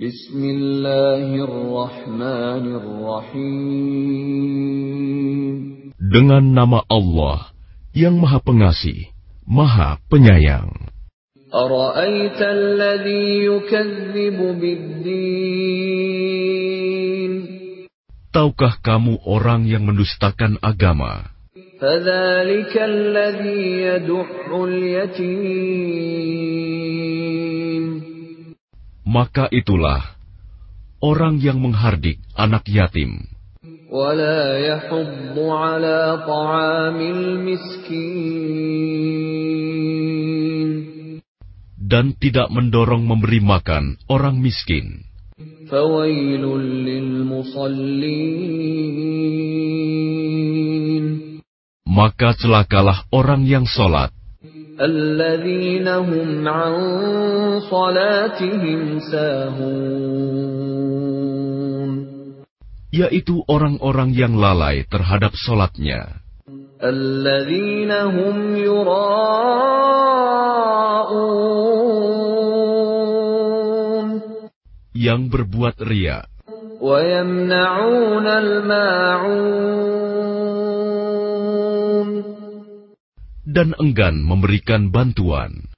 Bismillahirrahmanirrahim. Dengan nama Allah yang Maha Pengasih, Maha Penyayang. أرأيت الذي يكذب بالدين Tahukah kamu orang yang mendustakan agama? فذلك الذي يدع اليتيم maka itulah orang yang menghardik anak yatim. Dan tidak mendorong memberi makan orang miskin. Maka celakalah orang yang sholat الذين هم عن صلاتهم ساهون yaitu orang-orang yang lalai terhadap sholatnya, الذين هم يراءون yang berbuat ria, ويمنعون الماعون Dan enggan memberikan bantuan.